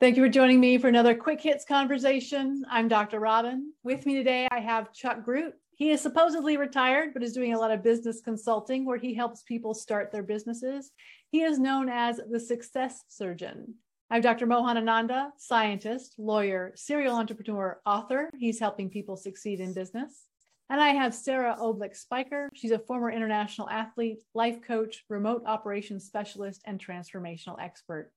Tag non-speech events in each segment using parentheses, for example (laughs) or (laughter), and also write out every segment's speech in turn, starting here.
Thank you for joining me for another quick hits conversation. I'm Dr. Robin. With me today, I have Chuck Groot. He is supposedly retired, but is doing a lot of business consulting where he helps people start their businesses. He is known as the success surgeon. I have Dr. Mohan Ananda, scientist, lawyer, serial entrepreneur, author. He's helping people succeed in business. And I have Sarah Oblick Spiker. She's a former international athlete, life coach, remote operations specialist, and transformational expert.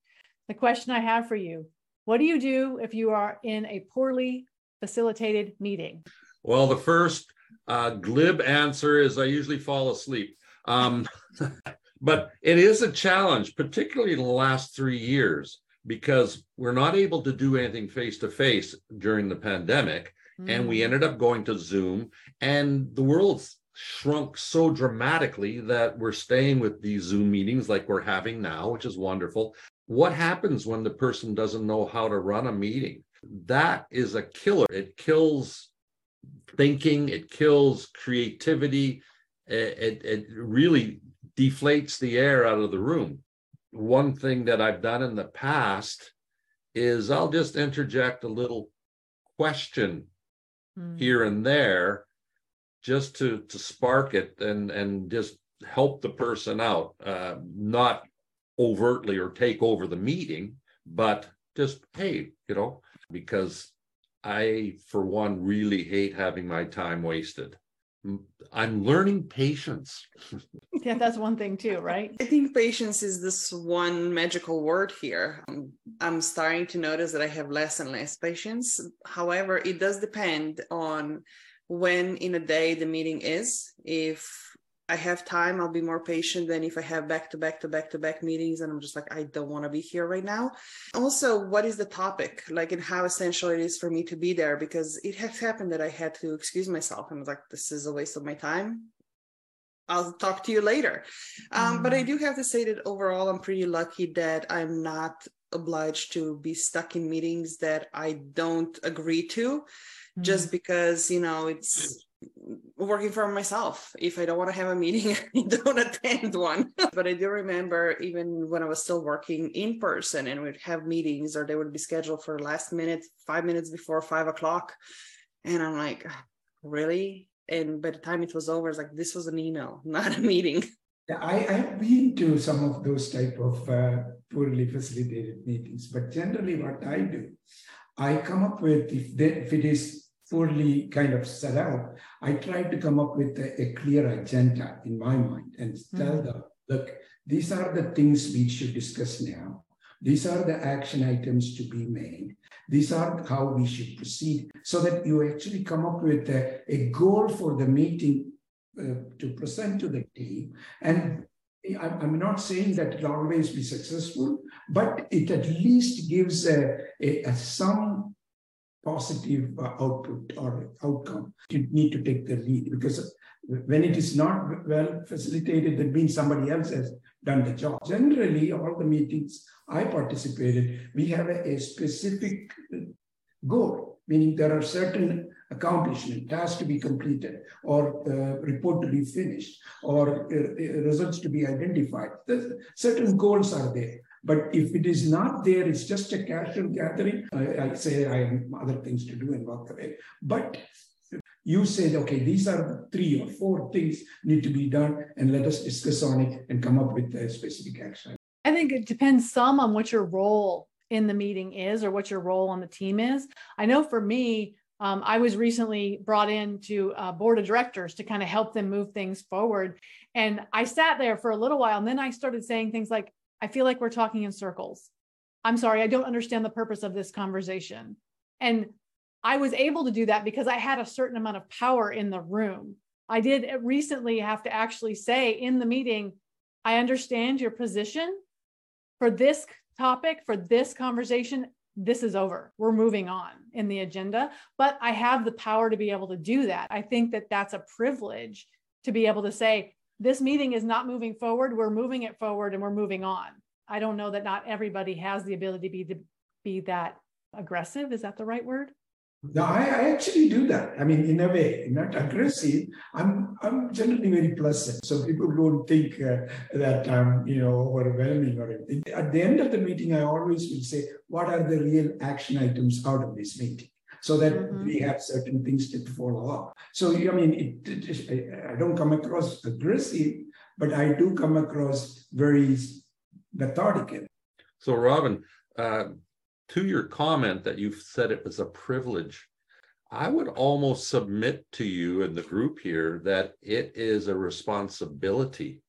The question I have for you what do you do if you are in a poorly facilitated meeting? Well, the first uh, glib answer is I usually fall asleep. Um, (laughs) but it is a challenge, particularly in the last three years, because we're not able to do anything face to face during the pandemic. Mm. And we mm. ended up going to Zoom, and the world's shrunk so dramatically that we're staying with these Zoom meetings like we're having now, which is wonderful what happens when the person doesn't know how to run a meeting? That is a killer. It kills thinking, it kills creativity, it, it, it really deflates the air out of the room. One thing that I've done in the past is I'll just interject a little question mm. here and there just to to spark it and and just help the person out uh, not overtly or take over the meeting, but just, hey, you know, because I, for one, really hate having my time wasted. I'm learning patience. (laughs) yeah, that's one thing too, right? I think patience is this one magical word here. I'm, I'm starting to notice that I have less and less patience. However, it does depend on when in a day the meeting is. If I have time, I'll be more patient than if I have back to back to back to back meetings and I'm just like, I don't want to be here right now. Also, what is the topic? Like, and how essential it is for me to be there because it has happened that I had to excuse myself and was like, this is a waste of my time. I'll talk to you later. Um, But I mm. do have to say that overall, I'm pretty lucky that I'm not obliged to be stuck in meetings that I don't agree to, mm-hmm. just because, you know, it's working for myself. If I don't want to have a meeting, (laughs) I don't attend one. (laughs) but I do remember even when I was still working in person and we'd have meetings or they would be scheduled for last minute, five minutes before five o'clock. And I'm like, really? And by the time it was over, it's like, this was an email, (laughs) not a meeting. Yeah, I, I have been to some of those type of uh, poorly facilitated meetings, but generally what I do, I come up with, if, they, if it is poorly kind of set out, I tried to come up with a, a clear agenda in my mind and tell mm-hmm. them, look, these are the things we should discuss now. These are the action items to be made. These are how we should proceed so that you actually come up with a, a goal for the meeting uh, to present to the team. And I'm not saying that it'll always be successful, but it at least gives a, a, a some positive uh, output or outcome, you need to take the lead because when it is not well facilitated, that means somebody else has done the job. Generally, all the meetings I participated, we have a, a specific goal, meaning there are certain accomplishment, tasks to be completed, or uh, report to be finished, or uh, results to be identified. The, certain goals are there. But if it is not there, it's just a casual gathering. I, I say I have other things to do and walk away. But you say, okay, these are three or four things need to be done, and let us discuss on it and come up with a specific action. I think it depends some on what your role in the meeting is or what your role on the team is. I know for me, um, I was recently brought in to a board of directors to kind of help them move things forward. And I sat there for a little while and then I started saying things like, I feel like we're talking in circles. I'm sorry, I don't understand the purpose of this conversation. And I was able to do that because I had a certain amount of power in the room. I did recently have to actually say in the meeting, I understand your position for this topic, for this conversation. This is over. We're moving on in the agenda, but I have the power to be able to do that. I think that that's a privilege to be able to say, this meeting is not moving forward. We're moving it forward and we're moving on. I don't know that not everybody has the ability to be, to be that aggressive. Is that the right word? No, I, I, actually do that. I mean, in a way, not aggressive. I'm I'm generally very pleasant, so people don't think uh, that I'm you know overwhelming or anything. At the end of the meeting, I always will say, what are the real action items out of this meeting? So that mm-hmm. we have certain things to follow up. So I mean, it, it, it, I don't come across aggressive, but I do come across very methodical. So, Robin, uh, to your comment that you've said it was a privilege, I would almost submit to you and the group here that it is a responsibility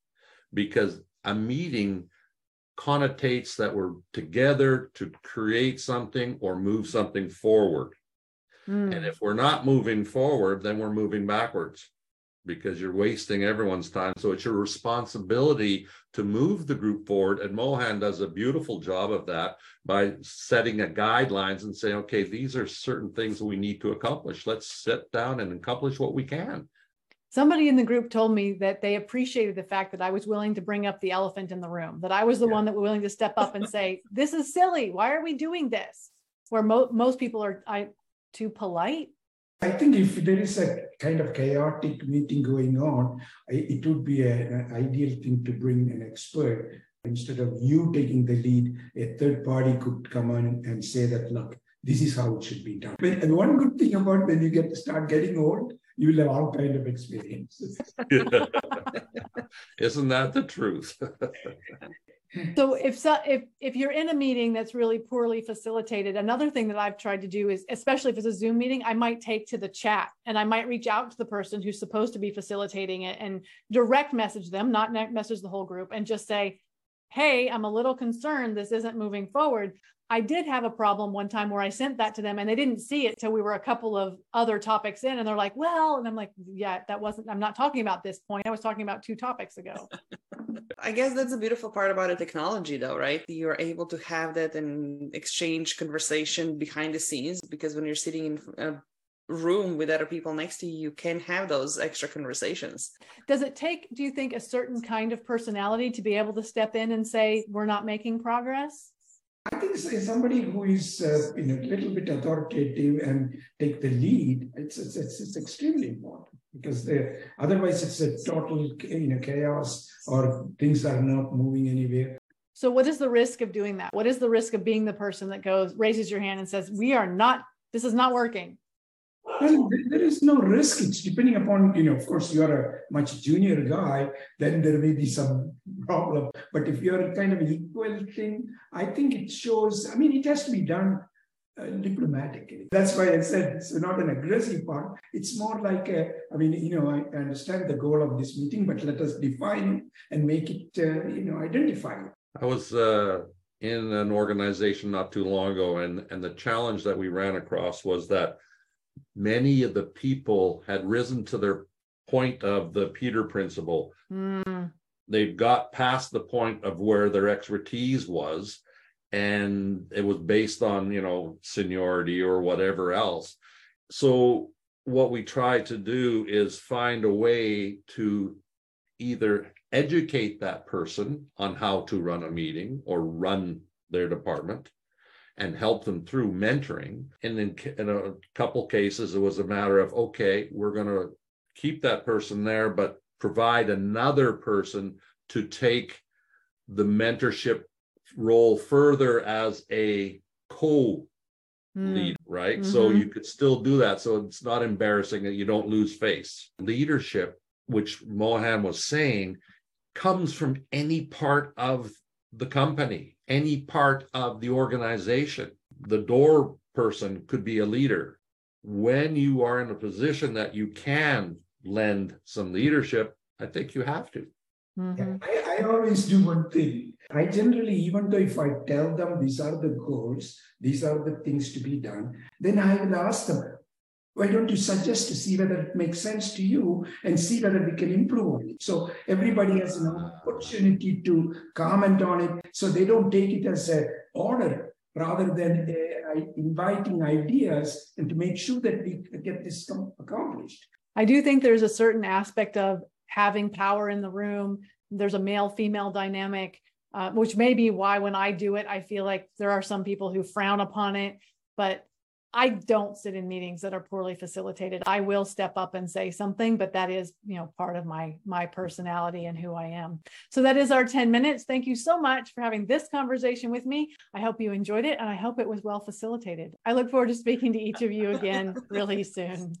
because a meeting connotates that we're together to create something or move something forward. Mm. And if we're not moving forward, then we're moving backwards because you're wasting everyone's time. So it's your responsibility to move the group forward. And Mohan does a beautiful job of that by setting a guidelines and saying, okay, these are certain things we need to accomplish. Let's sit down and accomplish what we can. Somebody in the group told me that they appreciated the fact that I was willing to bring up the elephant in the room, that I was the yeah. one that was willing to step up and say, (laughs) this is silly. Why are we doing this? Where mo- most people are I, too polite I think if there is a kind of chaotic meeting going on, it would be a, an ideal thing to bring an expert. Instead of you taking the lead, a third party could come on and say that, look, this is how it should be done. And one good thing about when you get to start getting old, you will have all kind of experiences. (laughs) (laughs) Isn't that the truth? (laughs) so if so, if if you're in a meeting that's really poorly facilitated another thing that i've tried to do is especially if it's a zoom meeting i might take to the chat and i might reach out to the person who's supposed to be facilitating it and direct message them not message the whole group and just say hey i'm a little concerned this isn't moving forward I did have a problem one time where I sent that to them and they didn't see it till we were a couple of other topics in and they're like, well, and I'm like, yeah, that wasn't, I'm not talking about this point. I was talking about two topics ago. (laughs) I guess that's a beautiful part about a technology though, right? You're able to have that and exchange conversation behind the scenes because when you're sitting in a room with other people next to you, you can have those extra conversations. Does it take, do you think, a certain kind of personality to be able to step in and say, we're not making progress? I think somebody who is uh, you know, a little bit authoritative and take the lead, it's, it's, it's, it's extremely important because the, otherwise it's a total you know, chaos or things are not moving anywhere. So what is the risk of doing that? What is the risk of being the person that goes, raises your hand and says, we are not, this is not working? Well, there is no risk. It's depending upon, you know, of course, you're a much junior guy, then there may be some problem. But if you're kind of an equal thing, I think it shows, I mean, it has to be done uh, diplomatically. That's why I said it's not an aggressive part. It's more like, a, I mean, you know, I understand the goal of this meeting, but let us define and make it, uh, you know, identify. I was uh, in an organization not too long ago, and, and the challenge that we ran across was that many of the people had risen to their point of the Peter principle. Mm. They got past the point of where their expertise was, and it was based on, you know, seniority or whatever else. So, what we try to do is find a way to either educate that person on how to run a meeting or run their department and help them through mentoring. And in, in a couple cases, it was a matter of, okay, we're going to keep that person there, but provide another person to take the mentorship role further as a co lead, right? Mm-hmm. So you could still do that. So it's not embarrassing that you don't lose face. Leadership, which Mohan was saying, comes from any part of the company any part of the organization. The door person could be a leader. When you are in a position that you can lend some leadership, I think you have to. Mm-hmm. Yeah, I, I always do one thing. I generally, even though if I tell them these are the goals, these are the things to be done, then I will ask them, why don't you suggest to see whether it makes sense to you and see whether we can improve on it? So everybody has an opportunity to comment on it so they don't take it as an order rather than uh, inviting ideas and to make sure that we get this accomplished. I do think there's a certain aspect of having power in the room. There's a male female dynamic, uh, which may be why when I do it, I feel like there are some people who frown upon it. But I don't sit in meetings that are poorly facilitated. I will step up and say something, but that is, you know, part of my my personality and who I am. So that is our 10 minutes. Thank you so much for having this conversation with me. I hope you enjoyed it and I hope it was well facilitated. I look forward to speaking to each of you again (laughs) really soon.